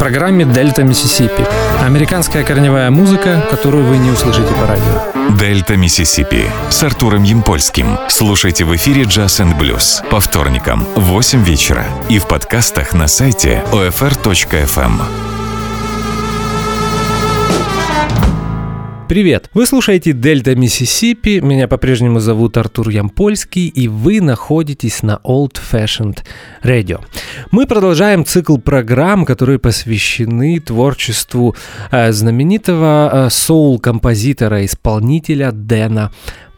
программе «Дельта Миссисипи». Американская корневая музыка, которую вы не услышите по радио. «Дельта Миссисипи» с Артуром Ямпольским. Слушайте в эфире «Джаз энд блюз» по вторникам в 8 вечера и в подкастах на сайте OFR.FM. Привет! Вы слушаете Дельта Миссисипи, меня по-прежнему зовут Артур Ямпольский, и вы находитесь на Old Fashioned Radio. Мы продолжаем цикл программ, которые посвящены творчеству э, знаменитого э, соул-композитора-исполнителя Дэна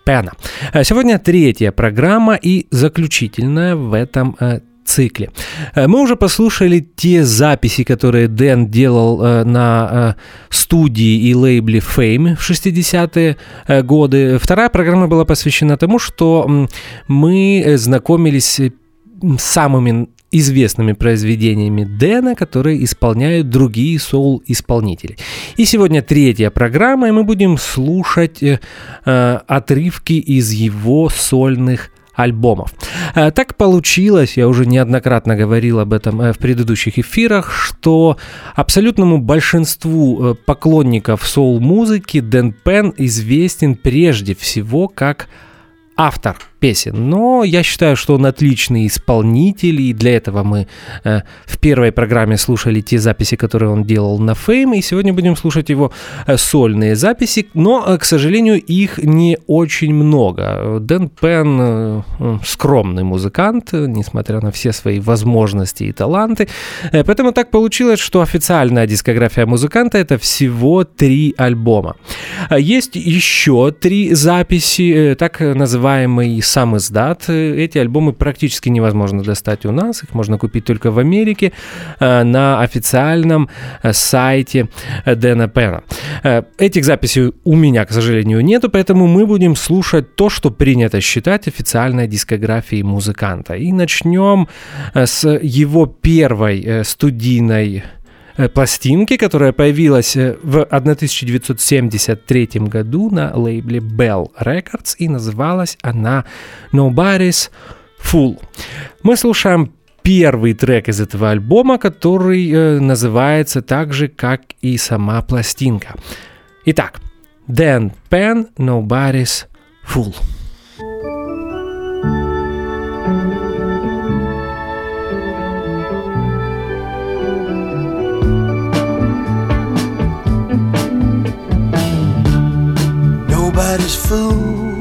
Пена. Э, сегодня третья программа и заключительная в этом э, цикле. Э, мы уже послушали те записи, которые Дэн делал э, на э, студии и лейбле Fame в 60-е годы. Вторая программа была посвящена тому, что мы знакомились с самыми известными произведениями Дэна, которые исполняют другие соул-исполнители. И сегодня третья программа, и мы будем слушать э, отрывки из его сольных альбомов. Э, так получилось, я уже неоднократно говорил об этом э, в предыдущих эфирах, что абсолютному большинству э, поклонников соул-музыки Дэн Пен известен прежде всего как автор песен. Но я считаю, что он отличный исполнитель, и для этого мы э, в первой программе слушали те записи, которые он делал на Fame, и сегодня будем слушать его э, сольные записи, но, э, к сожалению, их не очень много. Дэн Пен э, скромный музыкант, несмотря на все свои возможности и таланты, поэтому так получилось, что официальная дискография музыканта это всего три альбома. Есть еще три записи, так называемый сам издат. Эти альбомы практически невозможно достать у нас, их можно купить только в Америке э, на официальном э, сайте Дэна Пена. Э, этих записей у меня, к сожалению, нету, поэтому мы будем слушать то, что принято считать официальной дискографией музыканта. И начнем с его первой студийной Э, пластинки, которая появилась э, в 1973 году на лейбле Bell Records и называлась она Nobody's Fool. Мы слушаем первый трек из этого альбома, который э, называется так же, как и сама пластинка. Итак, Dan Penn, Nobody's Fool. Nobody's fool.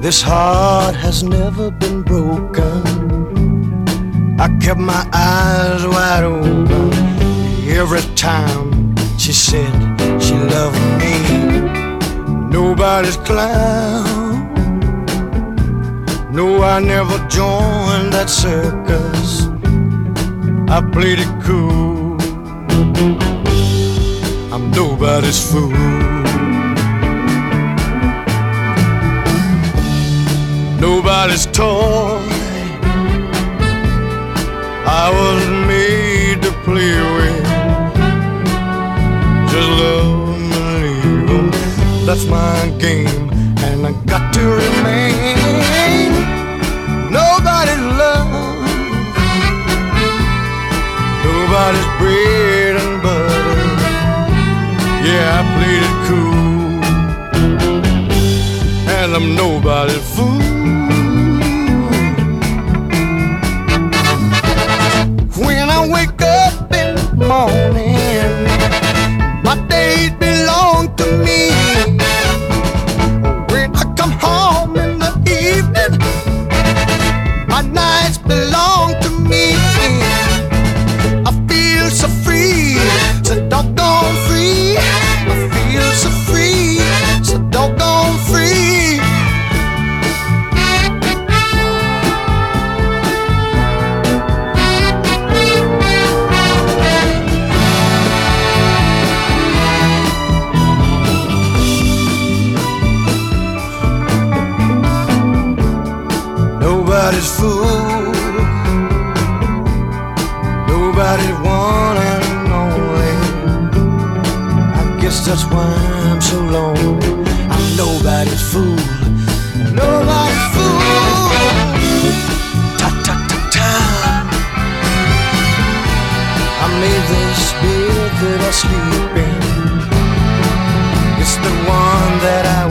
This heart has never been broken. I kept my eyes wide open every time she said she loved me. Nobody's clown. No, I never joined that circus. I played it cool. I'm nobody's fool. Nobody's toy. I was made to play with. Just love and leave. That's my game, and I got to remain nobody's love, nobody's bread and butter. Yeah, I played it cool, and I'm nobody's fool. why I'm so alone. I'm nobody's fool, nobody's fool. Ta ta ta ta. I made this bed that I sleep in. It's the one that I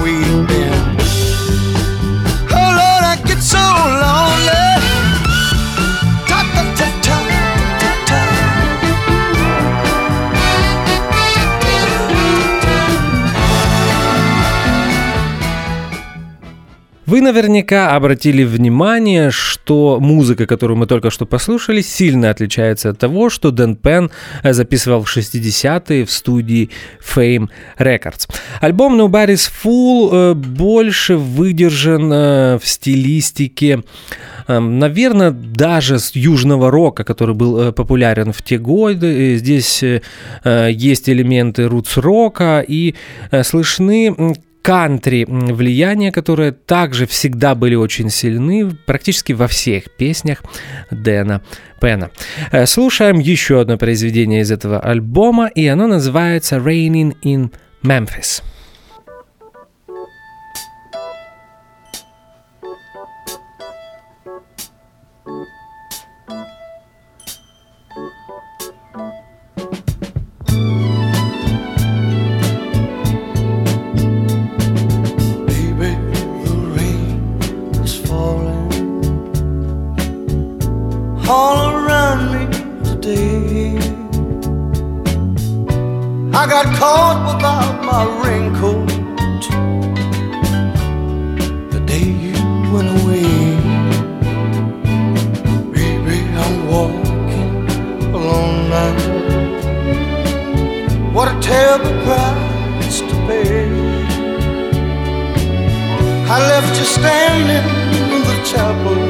Вы наверняка обратили внимание, что музыка, которую мы только что послушали, сильно отличается от того, что Дэн Пен э, записывал в 60-е в студии Fame Records. Альбом Nobody's Fool э, больше выдержан э, в стилистике Наверное, даже с южного рока, который был популярен в те годы. Здесь есть элементы рутс-рока и слышны кантри влияния, которые также всегда были очень сильны практически во всех песнях Дэна Пена. Слушаем еще одно произведение из этого альбома, и оно называется «Raining in Memphis». I got caught without my raincoat the day you went away. Baby, I'm walking alone now. What a terrible price to pay. I left you standing in the chapel.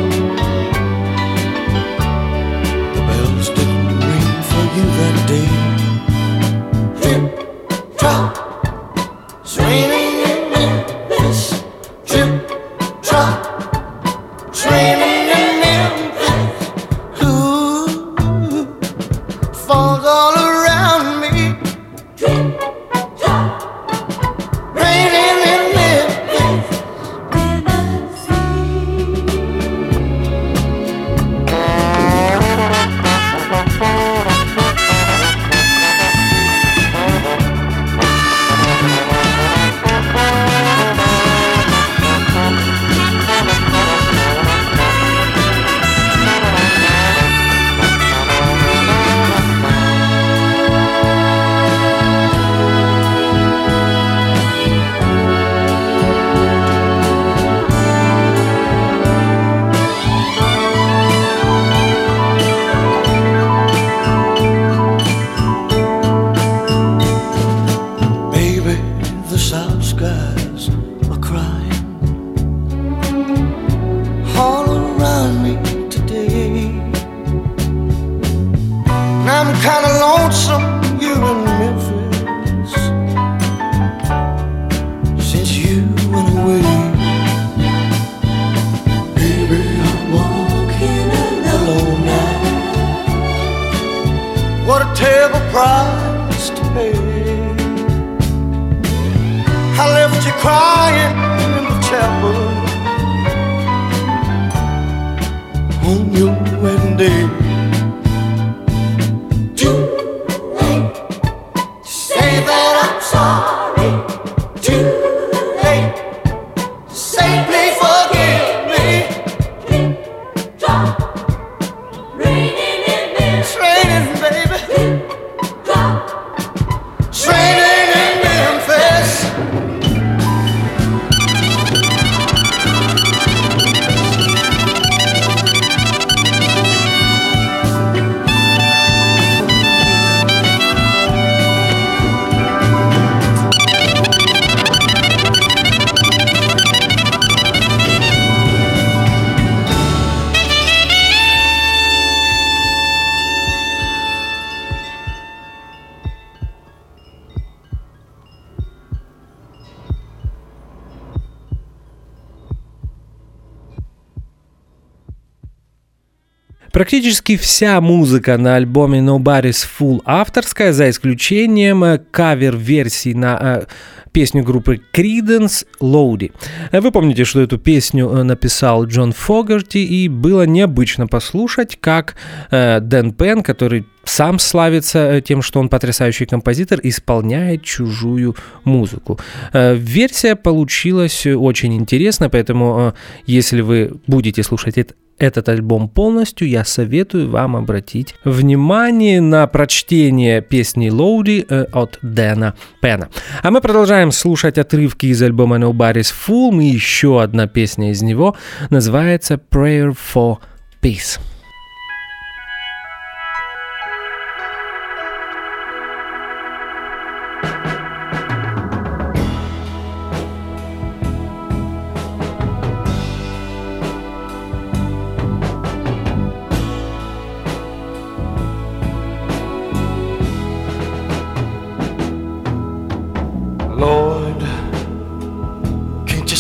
Практически вся музыка на альбоме Nobody's Full авторская, за исключением э, кавер-версий на э, песню группы Creedence Lowdy. Э, вы помните, что эту песню написал Джон Фогерти, и было необычно послушать, как Дэн Пен, который сам славится тем, что он потрясающий композитор, исполняет чужую музыку. Версия получилась очень интересная, поэтому если вы будете слушать этот альбом полностью, я советую вам обратить внимание на прочтение песни Лоуди э, от Дэна Пена. А мы продолжаем слушать отрывки из альбома Nobody's Fool, и еще одна песня из него называется Prayer for Peace.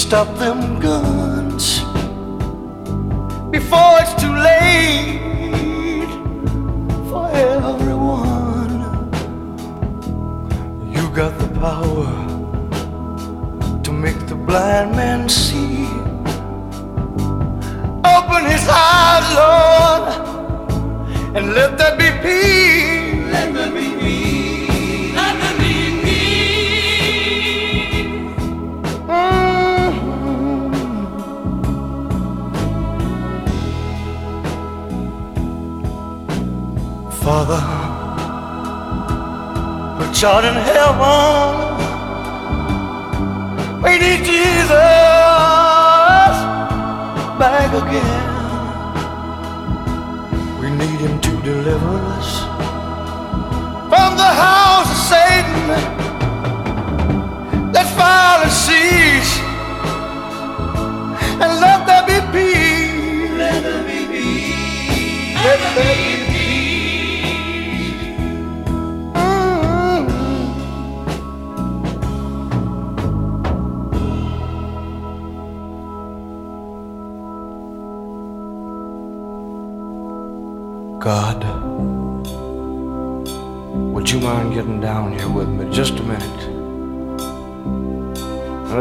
Stop them guns before it's too late for everyone. You got the power to make the blind man see. Open his eyes, Lord, and let there be peace. Let there be Father, which art in heaven, we need Jesus back again. We need him to deliver us from the house of Satan. Let's violence cease and let there be peace. Let there be peace. Let there be God,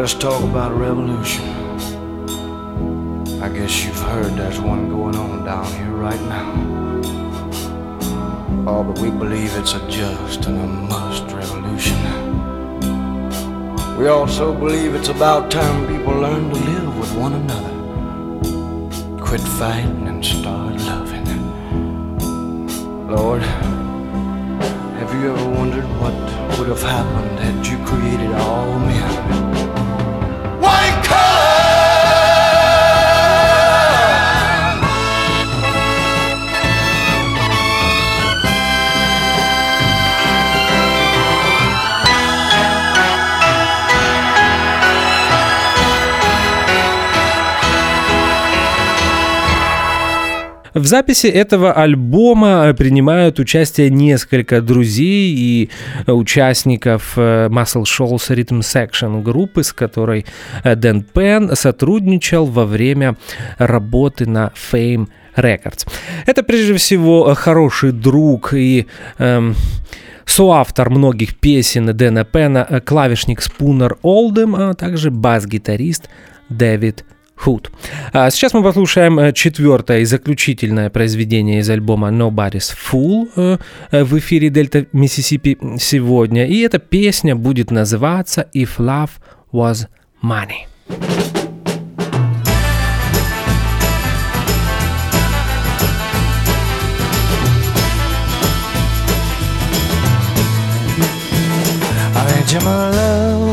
let's talk about revolution. I guess you've heard there's one going on down here right now. Oh, but we believe it's a just and a must revolution. We also believe it's about time people learn to live with one another. Quit fighting and start loving. Lord, have you ever wondered what would have happened had you created all men? В записи этого альбома принимают участие несколько друзей и участников э, Muscle Shoals Rhythm Section группы, с которой э, Дэн Пен сотрудничал во время работы на Fame Records. Это прежде всего хороший друг и эм, соавтор многих песен Дэна Пена, э, клавишник Спунер Олдем, а также бас-гитарист Дэвид Худ. А сейчас мы послушаем э, четвертое и заключительное произведение из альбома Nobody's Fool э, э, в эфире Дельта Миссисипи сегодня. И эта песня будет называться If Love Was Money. I you my love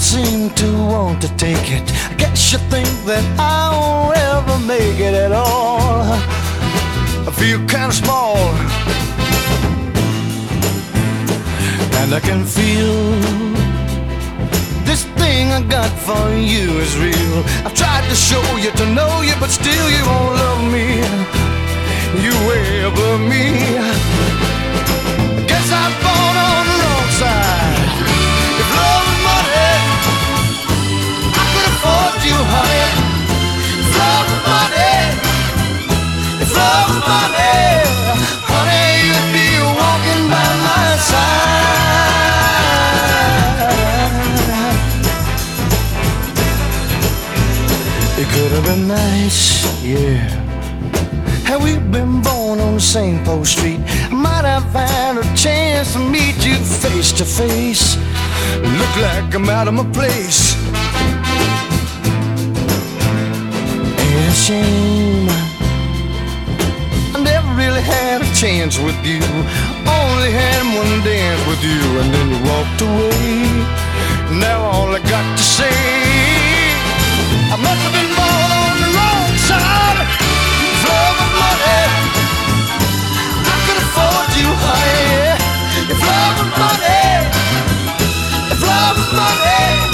don't seem to want to take it. I guess you think that I won't ever make it at all. I feel kinda small. And I can feel this thing I got for you is real. I've tried to show you to know you, but still you won't love me. You way me. Guess I've fallen on the wrong side. Afford you, honey. If love money, love money, honey, you'd be walking by my side. It could have been nice, yeah. Had we been born on the same post street, might have had a chance to meet you face to face. Look like I'm out of my place. Shame. I never really had a chance with you. Only had one dance with you, and then you walked away. Now all I got to say, I must have been born on the wrong side. Love of money, I could afford you, honey. If love was money, if love was money,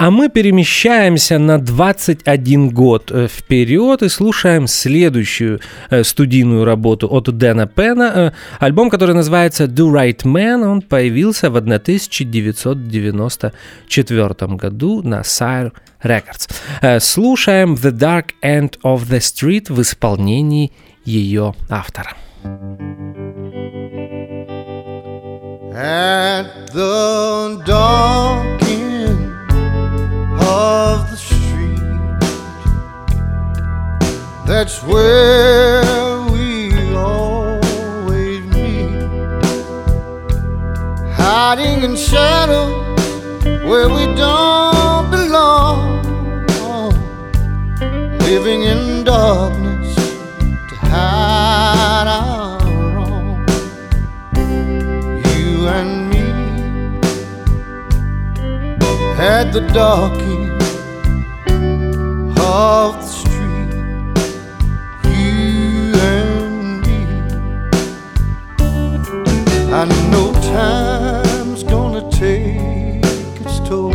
А мы перемещаемся на 21 год э, вперед и слушаем следующую э, студийную работу от Дэна Пена. Э, Альбом, который называется Do Right Man, он появился в 1994 году на Sire Records. Слушаем The Dark End of the Street в исполнении ее автора. At the dark that's where we always meet. Hiding in shadows where we don't belong, living in darkness to hide our wrong you and me at the dark end of the street. I know time's gonna take its toll.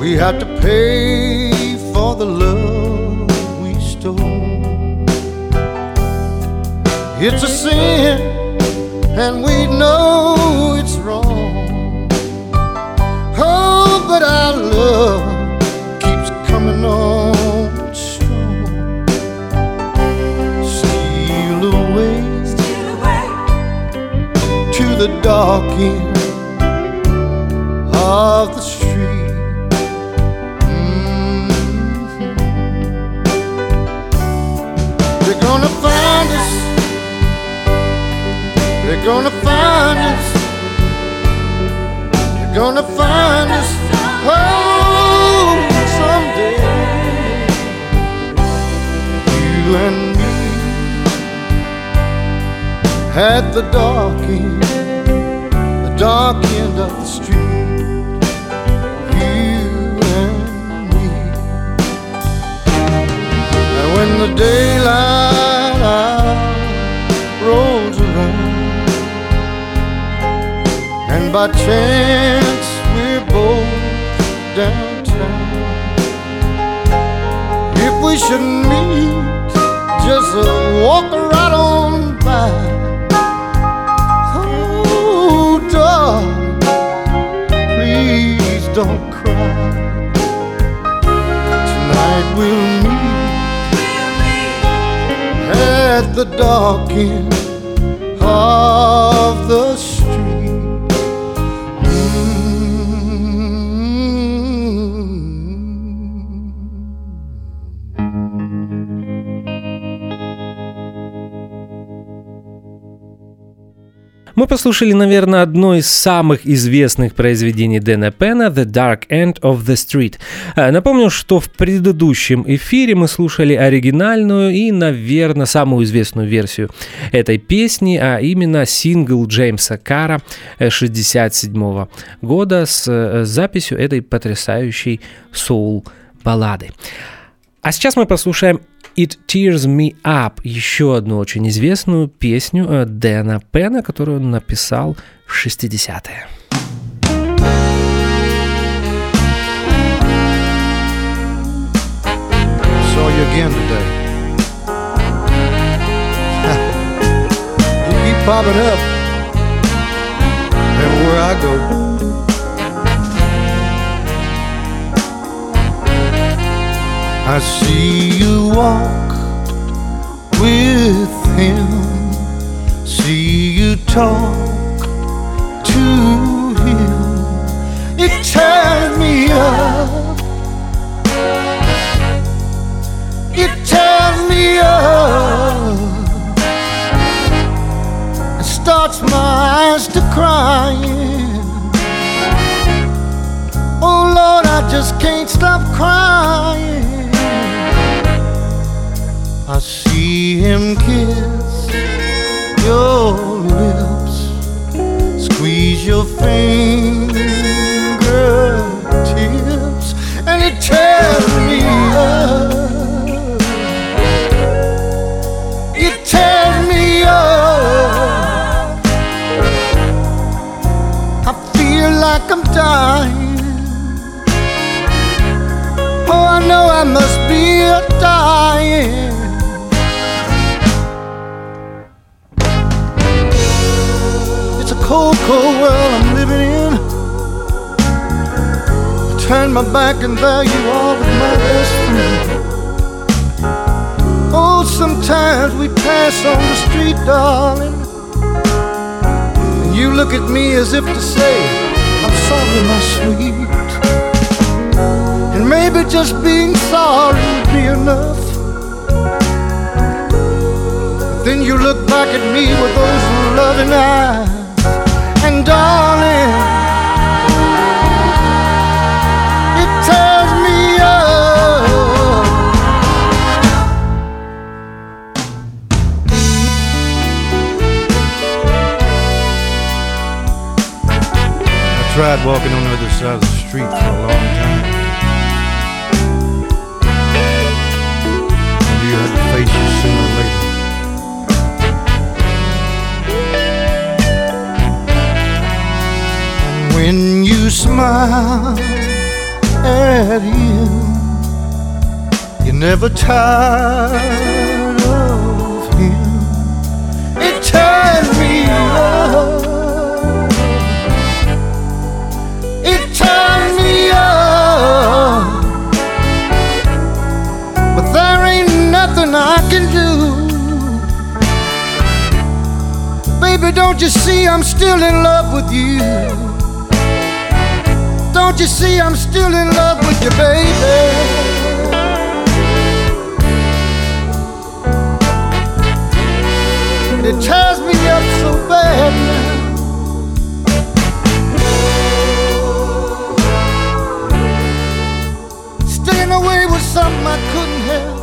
We have to pay for the love we stole. It's a sin, and we know the dark end of the street. Mhm. They're gonna find us. They're gonna find us. They're gonna find us. Oh, someday. You and me at the dark end, dark end of the street. You and me. And when the daylight hour rolls around, and by chance we're both downtown. If we should meet, just walk right on by. Don't cry. Tonight we'll meet at the dark end of the послушали, наверное, одно из самых известных произведений Дэна Пена «The Dark End of the Street». Э, Напомню, что в предыдущем эфире мы слушали оригинальную и, наверное, самую известную версию этой песни, а именно сингл Джеймса Кара 1967 года с э, записью этой потрясающей соул-баллады. А сейчас мы послушаем It Tears Me Up, еще одну очень известную песню э, Дэна Пена, которую он написал в 60-е. Saw you again today. you keep popping up everywhere I go. I see you walk with him, see you talk to him. It tears me up. It tears me up and starts my eyes to crying. Oh Lord, I just can't stop crying. I see him kiss your lips, squeeze your fingertips, and it tears me up. It tears me up. I feel like I'm dying. Oh, I know I must be a dying. Cold, cold world I'm living in. I turn my back and there you are with my best friend. Oh, sometimes we pass on the street, darling. And you look at me as if to say, I'm sorry, my sweet. And maybe just being sorry would be enough. But then you look back at me with those loving eyes. Darling, it tears me up. I tried walking on the other side of the street when you smile at him, you're never tired of him. It turns me up. It turns me up. But there ain't nothing I can do. Baby, don't you see I'm still in love with you? You see I'm still in love with you, baby? It tears me up so bad now. Staying away was something I couldn't help.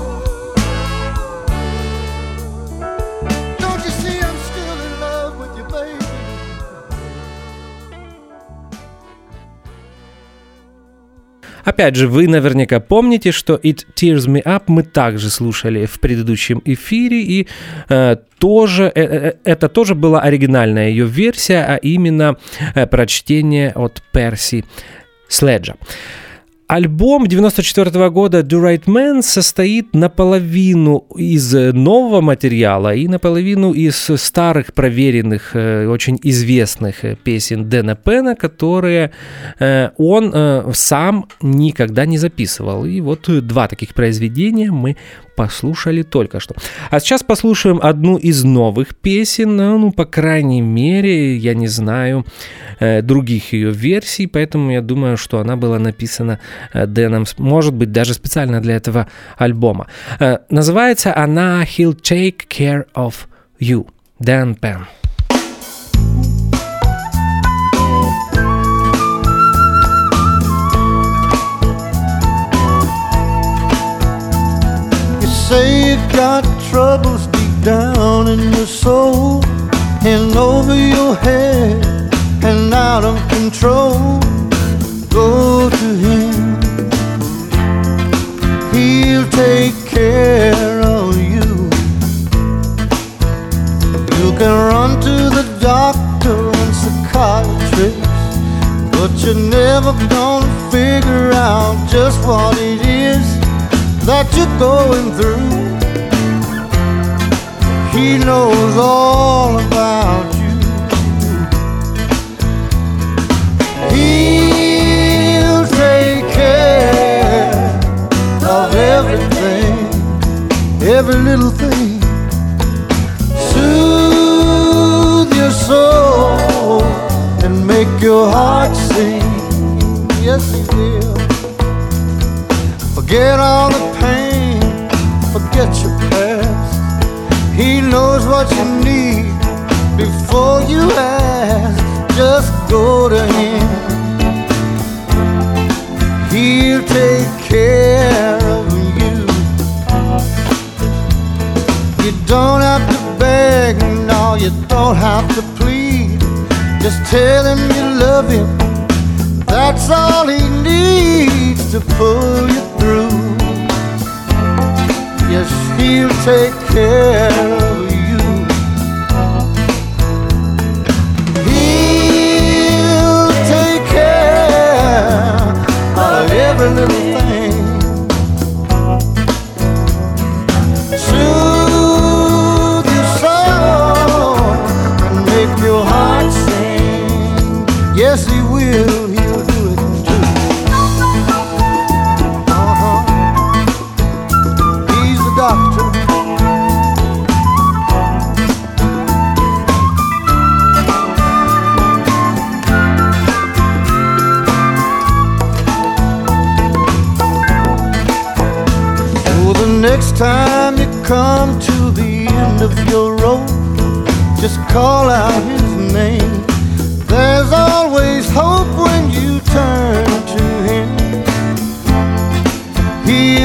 Опять же, вы наверняка помните, что It Tears Me Up мы также слушали в предыдущем эфире, и э, тоже, э, э, это тоже была оригинальная ее версия, а именно э, прочтение от Перси Следжа. Альбом 94 года Do Right Man состоит наполовину из нового материала и наполовину из старых, проверенных, э, очень известных э, песен Дэна Пена, которые э, он сам никогда не записывал. И вот два таких произведения мы послушали только что. А сейчас послушаем одну из новых песен, ну, по крайней мере, я не знаю э, других ее версий, поэтому я думаю, что она была написана э, Дэном, может быть, даже специально для этого альбома. Э, называется она «He'll Take Care of You», Дэн Пен. Got troubles deep down in your soul and over your head and out of control. Go to Him, He'll take care of you. You can run to the doctor and psychiatrist, but you're never gonna figure out just what it is that you're going through. He knows all about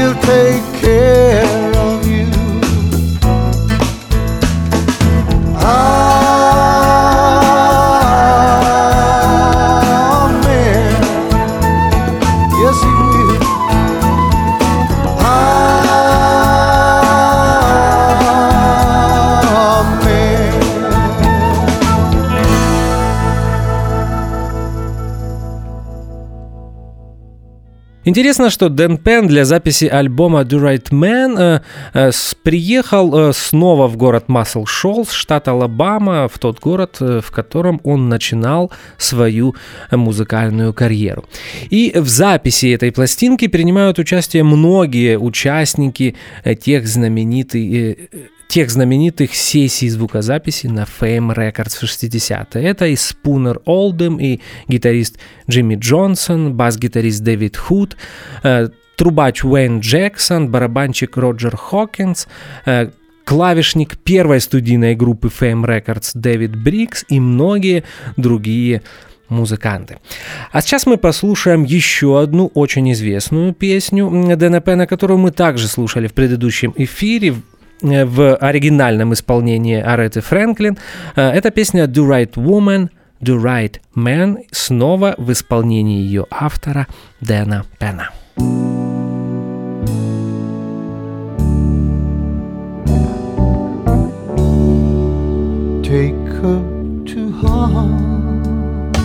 He'll take care Интересно, что Дэн Пен для записи альбома Do Right Man э, э, приехал э, снова в город Массел Шолс, штат Алабама, в тот город, э, в котором он начинал свою музыкальную карьеру. И в записи этой пластинки принимают участие многие участники э, тех знаменитых э, тех знаменитых сессий звукозаписи на Fame Records в 60-е. Это и Спунер Олдем, и гитарист Джимми Джонсон, бас-гитарист Дэвид Худ, э, трубач Уэйн Джексон, барабанщик Роджер Хокинс, э, клавишник первой студийной группы Fame Records Дэвид Брикс и многие другие музыканты. А сейчас мы послушаем еще одну очень известную песню м, Дэна Пена, которую мы также слушали в предыдущем эфире в оригинальном исполнении Ареты Фрэнклин. Э, Это песня «Do Right Woman, Do Right Man снова в исполнении ее автора Дэна Пена. Take her to heart.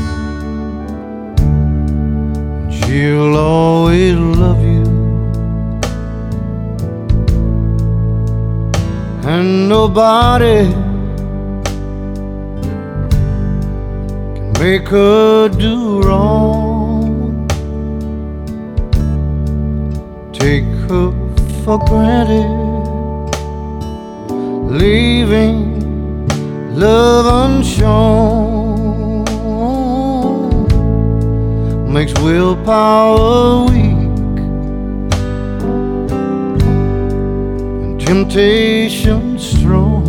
She'll always love you. And nobody can make her do wrong. Take her for granted, leaving love unshown. Makes willpower weak and temptation strong.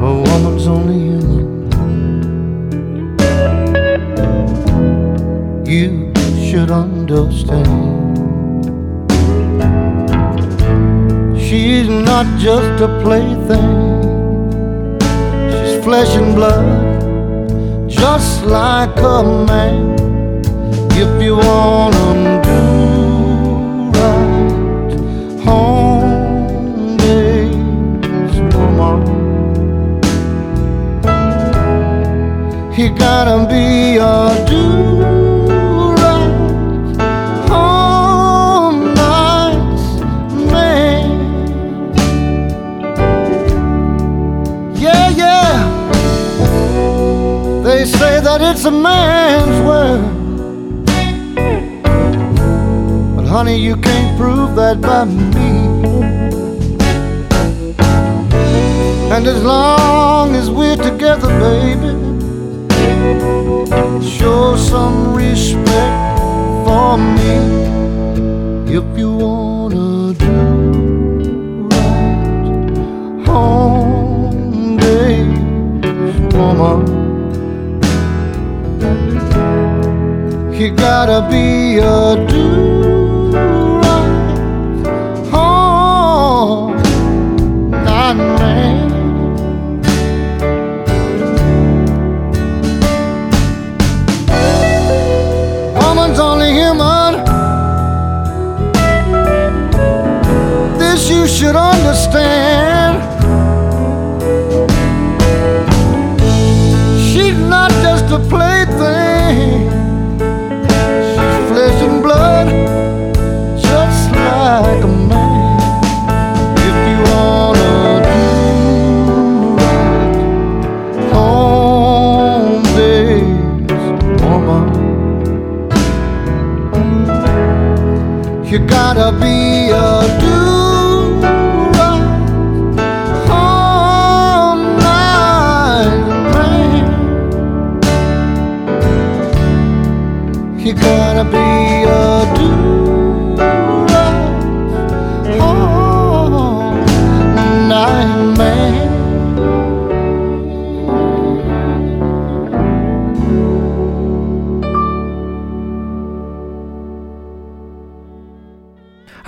A woman's only human. You should understand. She's not just a plaything. She's flesh and blood, just like a man. If you wanna do right, woman. You gotta be a. They say that it's a man's world. Honey, you can't prove that by me. And as long as we're together, baby, show some respect for me. If you wanna do right, home days, woman. You gotta be a do usted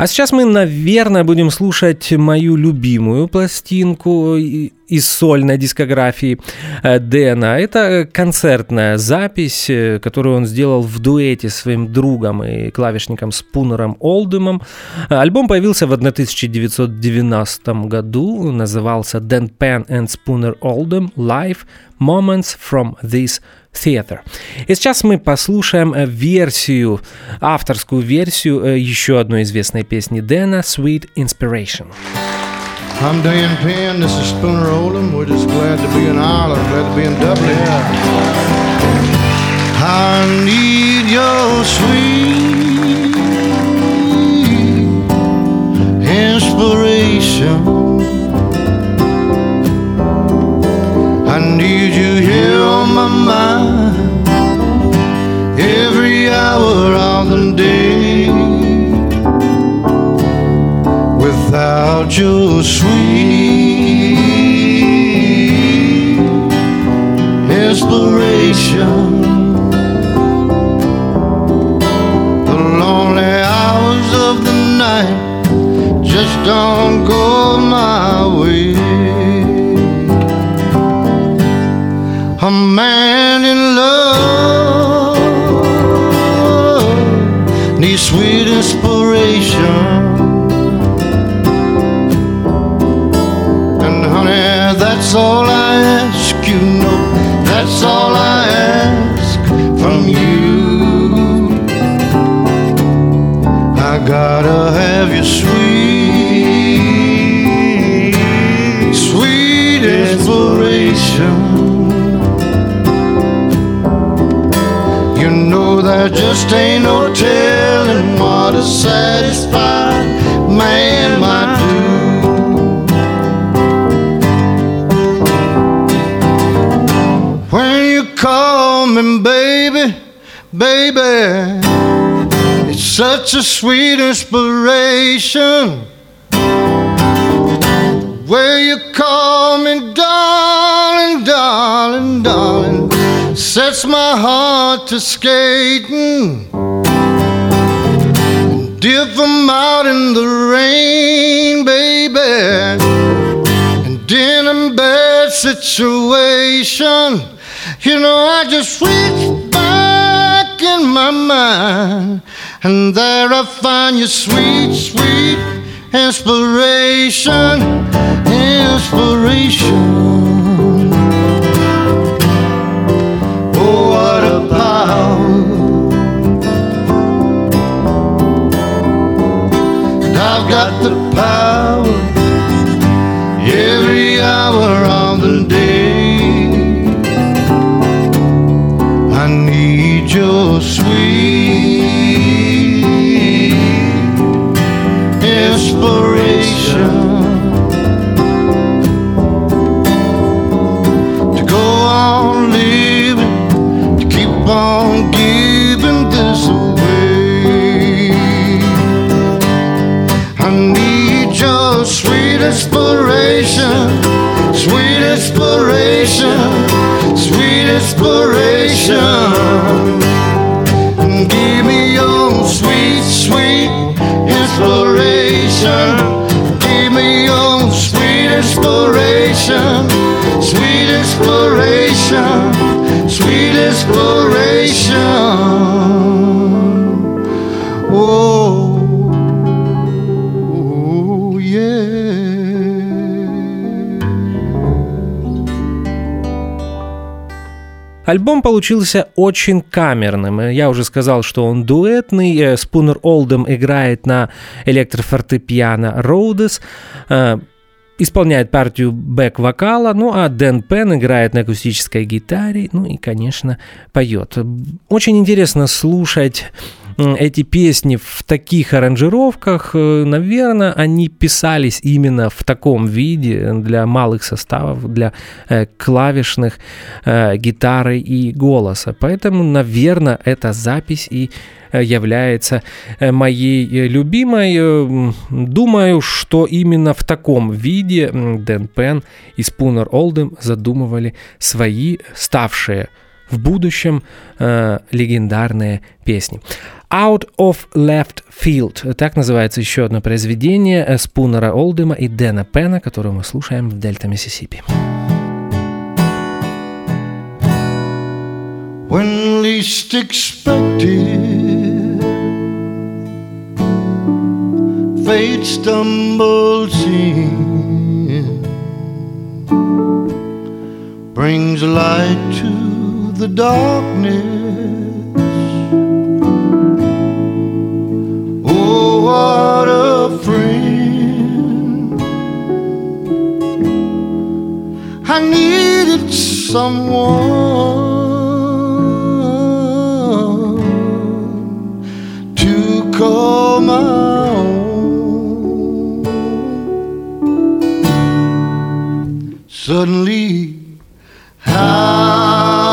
А сейчас мы, наверное, будем слушать мою любимую пластинку из сольной дискографии э, Дэна. Это концертная запись, э, которую он сделал в дуэте с своим другом и клавишником Спунером Олдемом. Э, Альбом появился в 1990 году, назывался Dan Penn and Spooner Oldham Live Moments from This Theater. И сейчас мы послушаем э, версию, авторскую версию э, еще одной известной песни Дэна «Sweet Inspiration». I'm Dan Penn, this is Spooner Oldham. We're just glad to be in Ireland, glad to be in Dublin. I need your sweet inspiration. I need you here on my mind every hour of the day. Without your sweet inspiration, the lonely hours of the night just don't go my there just ain't no telling what a satisfied man might do. When you call me baby, baby, it's such a sweet inspiration. Sets my heart to skating. Dip them out in the rain, baby. And in a bad situation, you know, I just reach back in my mind, and there I find your sweet, sweet inspiration, inspiration. Got the power every hour of the day. I need your sweet inspiration, sweet inspiration. Give me your sweet, sweet inspiration. Give me your sweet inspiration, sweet inspiration, sweet inspiration. Альбом получился очень камерным. Я уже сказал, что он дуэтный. Э, Спунер Олдем играет на электрофортепиано Роудес. э, Исполняет партию бэк-вокала, ну а Дэн Пен играет на акустической гитаре, ну и, конечно, поет. Очень интересно слушать эти песни в таких аранжировках, э, наверное, они писались именно в таком виде для малых составов, для э, клавишных э, гитары и голоса. Поэтому, наверное, эта запись и является моей любимой. Думаю, что именно в таком виде Дэн Пен и Спунер Олдем задумывали свои ставшие в будущем э, легендарные песни. Out of Left Field. Так называется еще одно произведение э, Спунера Олдема и Дэна Пена, которое мы слушаем в Дельта Миссисипи. when least expected. Fate stumbles in, brings light to the darkness. What a friend! I needed someone to call my own. Suddenly, out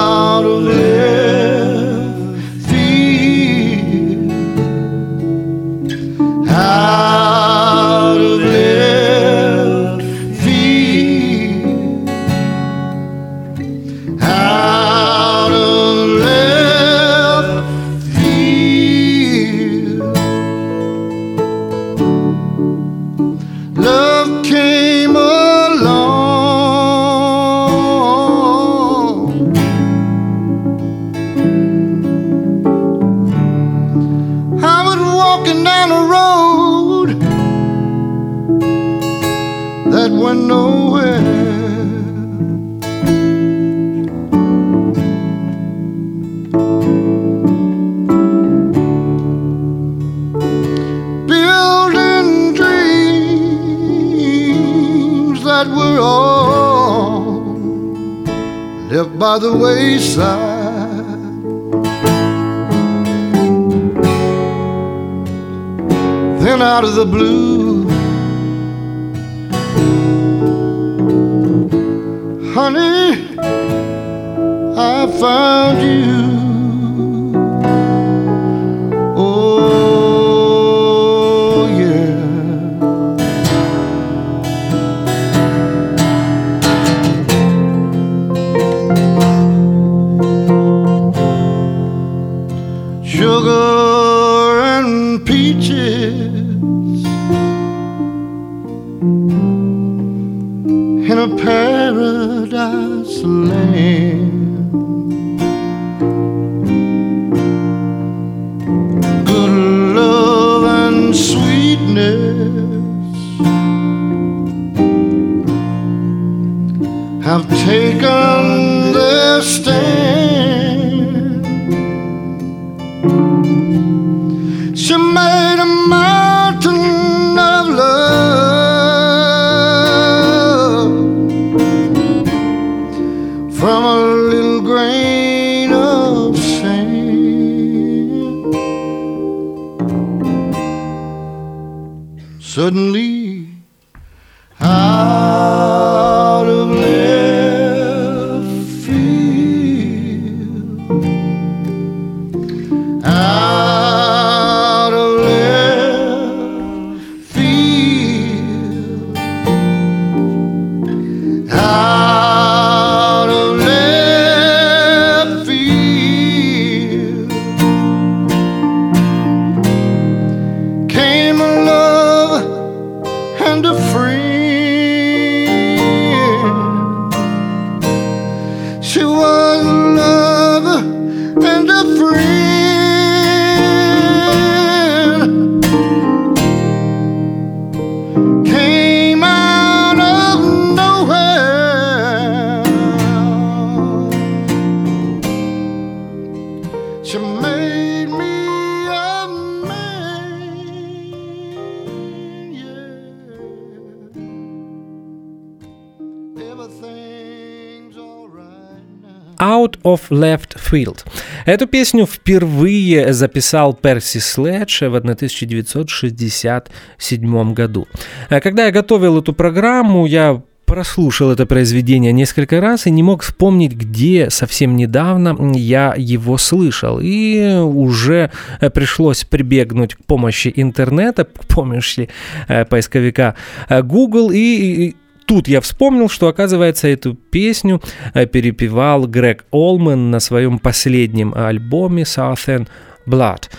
Left Field. Эту песню впервые записал Перси Следж в 1967 году. А Когда я готовил эту программу, я прослушал это произведение несколько раз и не мог вспомнить, где совсем недавно я его слышал. И уже э, пришлось прибегнуть к помощи интернета, к помощи э, поисковика э, Google и Тут я вспомнил, что, оказывается, эту песню э, перепевал Грег Олман на своем последнем альбоме Southern Blood.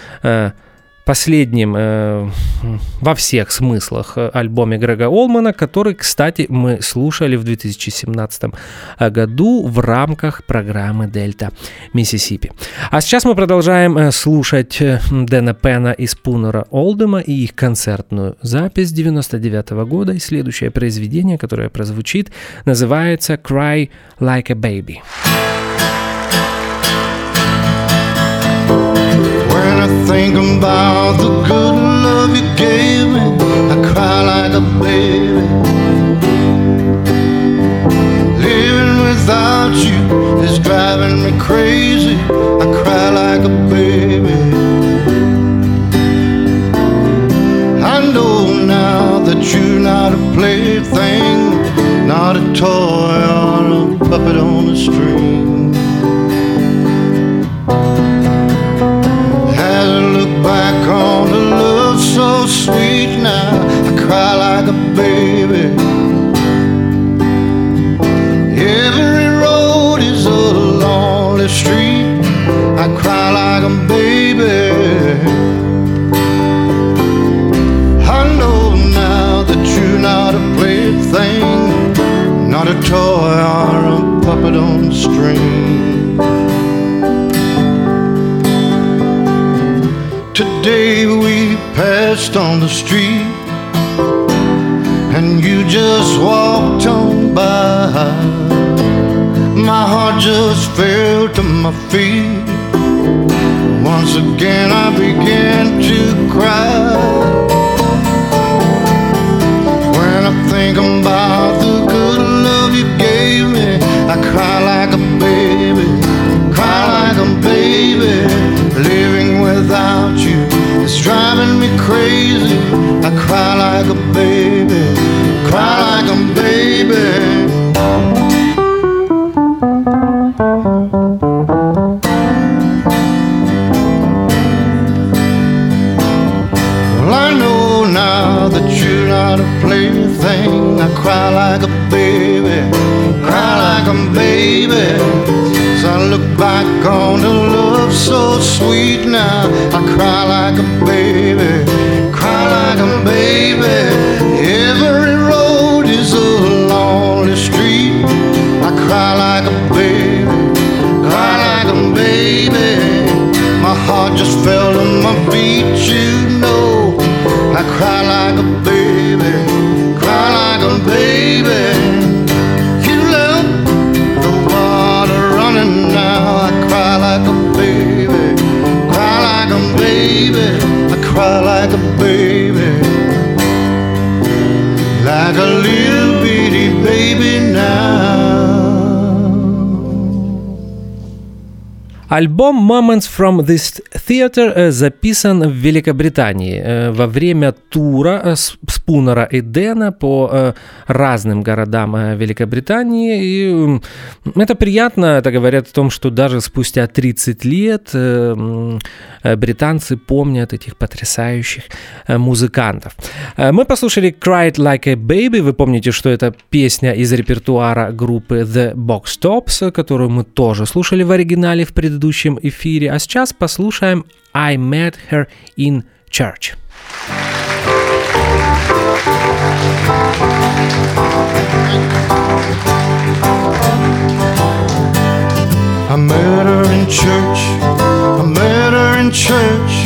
Э, Последнем э, во всех смыслах э, альбоме Грега Олмана, который, кстати, мы слушали в 2017 году в рамках программы «Дельта Миссисипи». А сейчас мы продолжаем э, слушать э, Дэна Пена и Спунера Олдема и их концертную запись 99 года. И следующее произведение, которое прозвучит, называется «Cry Like a Baby». When I think about the good love you gave me, I cry like a baby. Living without you is driving me crazy. I cry like a baby. I know now that you're not a plaything, not a toy or a puppet on a string. String. Today we passed on the street and you just walked on by. My heart just fell to my feet. Once again I began to cry. Альбом Moments from this Theater э, записан в Великобритании э, во время тура э, Спунера и Дэна по разным городам Великобритании. И это приятно, это говорят о том, что даже спустя 30 лет британцы помнят этих потрясающих э, музыкантов. Э, Мы послушали Cried Like a Baby. Вы помните, что это песня из репертуара группы The Box Tops, которую мы тоже слушали в оригинале в предыдущем эфире. А сейчас послушаем I Met Her in Church. I met her in church. I met her in church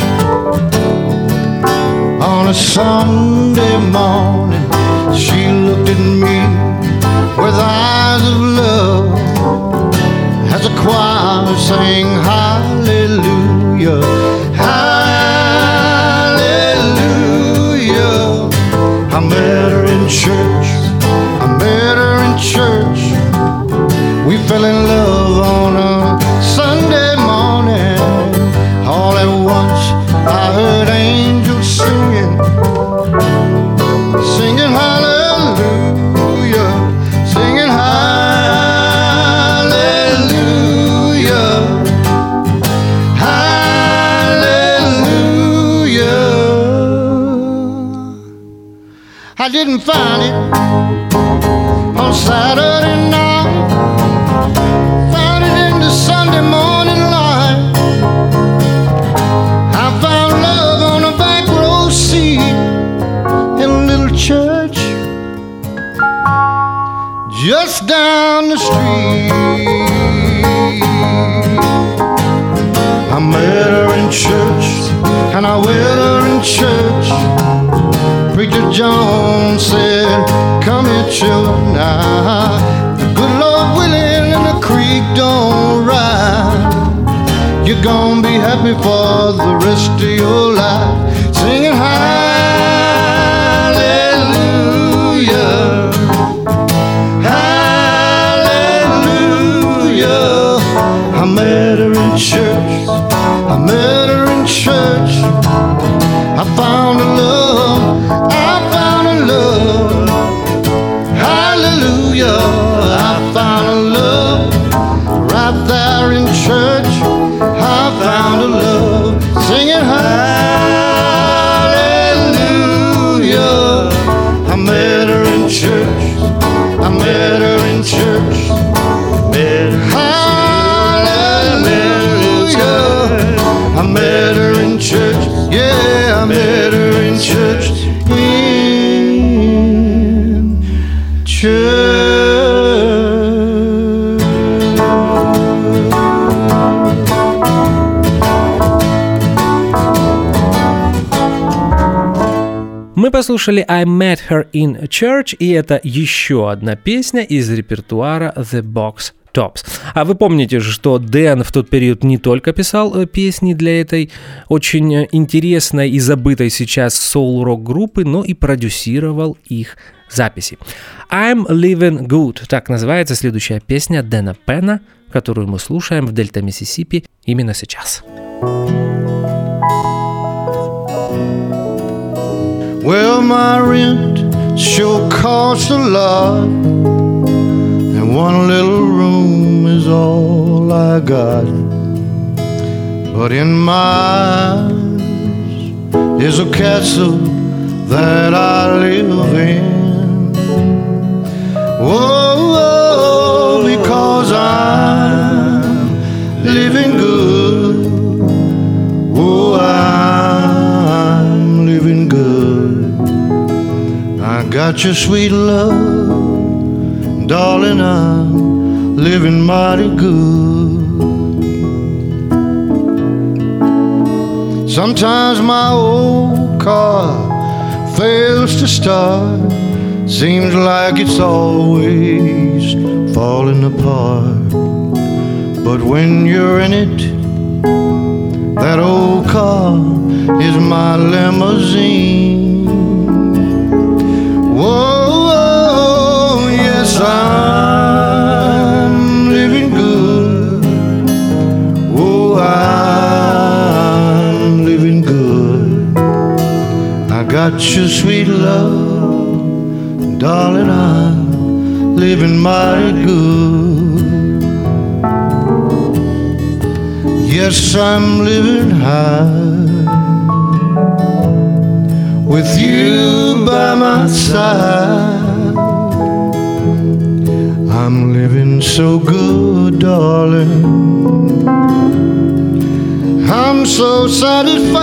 on a Sunday morning. She looked at me with eyes of love as a choir sang hallelujah. Hallelujah. I met her in church. I met her in church. We fell in love didn't find it John said, Come here, children. Now, the good Lord willing and the creek don't rise. You're gonna be happy for the rest of your life. Послушали I Met Her in Church, и это еще одна песня из репертуара The Box Tops. А вы помните же, что Дэн в тот период не только писал э, песни для этой очень э, интересной и забытой сейчас соул-рок группы, но и продюсировал их записи. I'm Living Good, так называется следующая песня Дэна Пена, которую мы слушаем в Дельта Миссисипи именно сейчас. Well, my rent sure costs a lot, and one little room is all I got. But in my eyes is a castle that I live in. Got your sweet love, darling. I'm living mighty good. Sometimes my old car fails to start. Seems like it's always falling apart. But when you're in it, that old car is my limousine. Yes, I'm living good. Oh, I'm living good. I got your sweet love, darling. I'm living mighty good. Yes, I'm living high with you by my side. So good, darling. I'm so satisfied.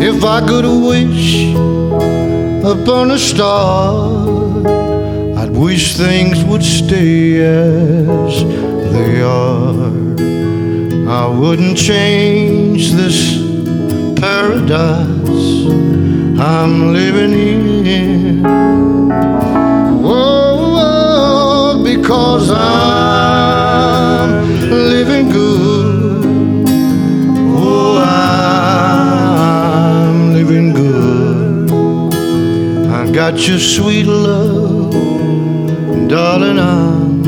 If I could wish upon a star, I'd wish things would stay as they are. I wouldn't change this paradise I'm living in. Whoa, whoa, because I'm living good. Oh, I'm living good. I got your sweet love, darling. I'm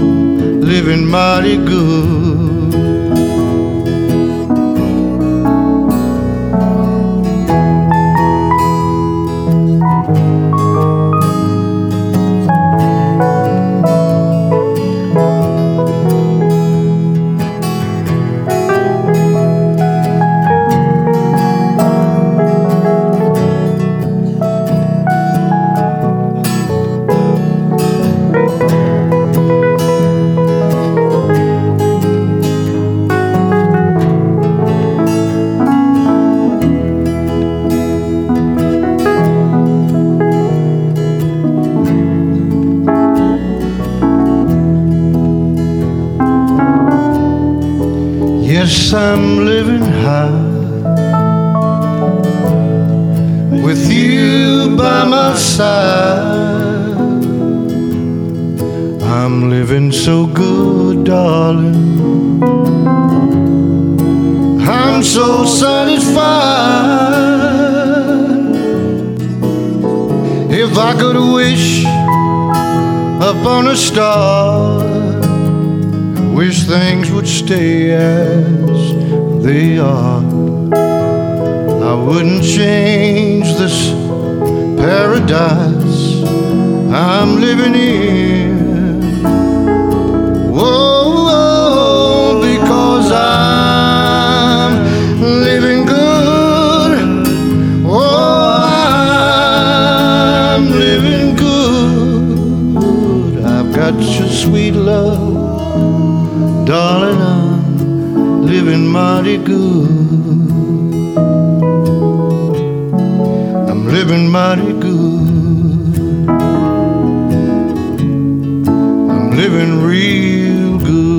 living mighty good. Living mighty good. I'm living mighty good. I'm living real good.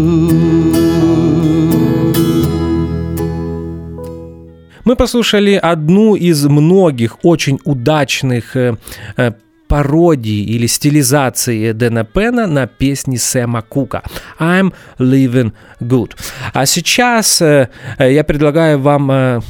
Мы послушали одну из многих очень удачных пародий или стилизации Дэна Пена на песни Сэма Кука «I'm Living Good». А сейчас э, э, я предлагаю вам э,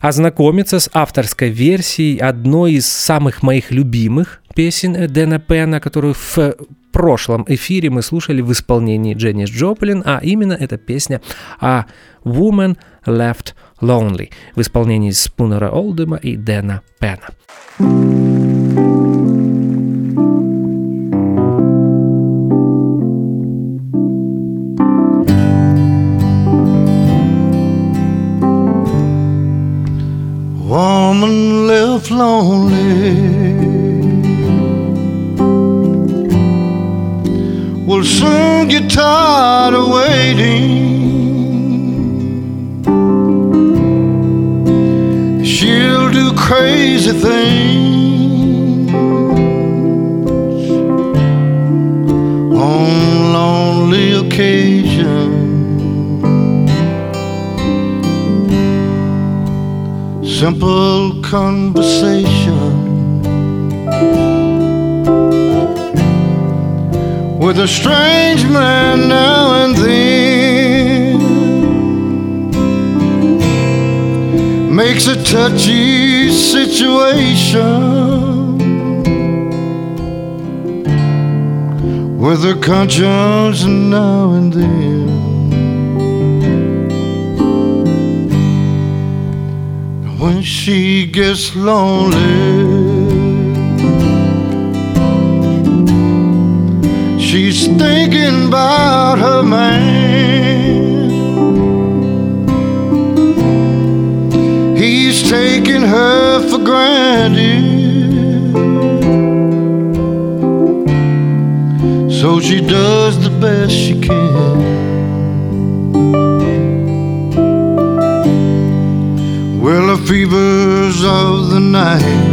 ознакомиться с авторской версией одной из самых моих любимых песен Дэна Пена, которую в прошлом эфире мы слушали в исполнении Дженнис Джоплин, а именно эта песня «A Woman Left Lonely» в исполнении Спунера Олдема и Дэна Пена. Woman left lonely will soon get tired of waiting. She'll do crazy things Simple conversation with a strange man now and then makes a touchy situation with a conscience now and then. When she gets lonely. She's thinking about her man. He's taking her for granted. So she does the best she can. Fevers of the night.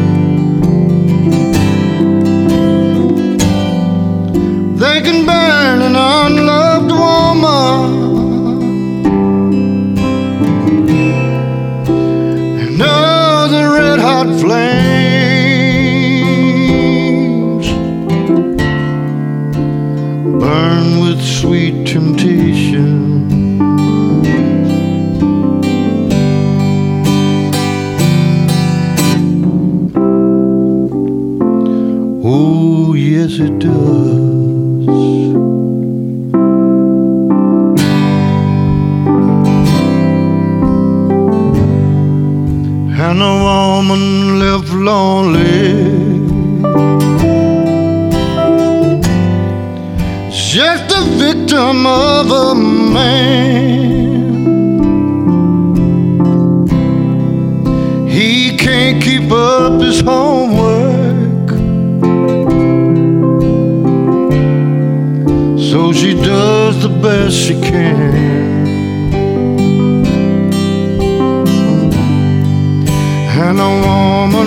Lonely. Just a victim of a man. He can't keep up his homework. So she does the best she can. and a woman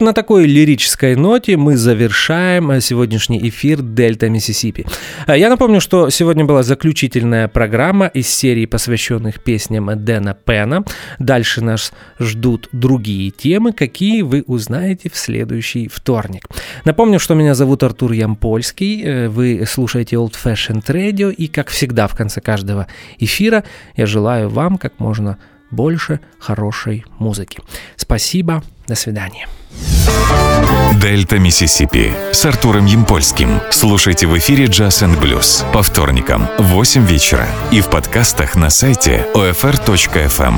На такой лирической ноте мы завершаем э, сегодняшний эфир Дельта Миссисипи. Э, Я напомню, что сегодня была заключительная программа из серии, посвященных песням Дэна Пена. Дальше нас ждут другие темы, какие вы узнаете в следующий вторник. Напомню, что меня зовут Артур Ямпольский, э, вы слушаете Old Fashioned Radio, и, как всегда, в конце каждого эфира я желаю вам как можно больше хорошей музыки. Спасибо, до свидания. Дельта Миссисипи с Артуром Ямпольским. Слушайте в эфире Jazz and Blues по вторникам в 8 вечера и в подкастах на сайте OFR.FM.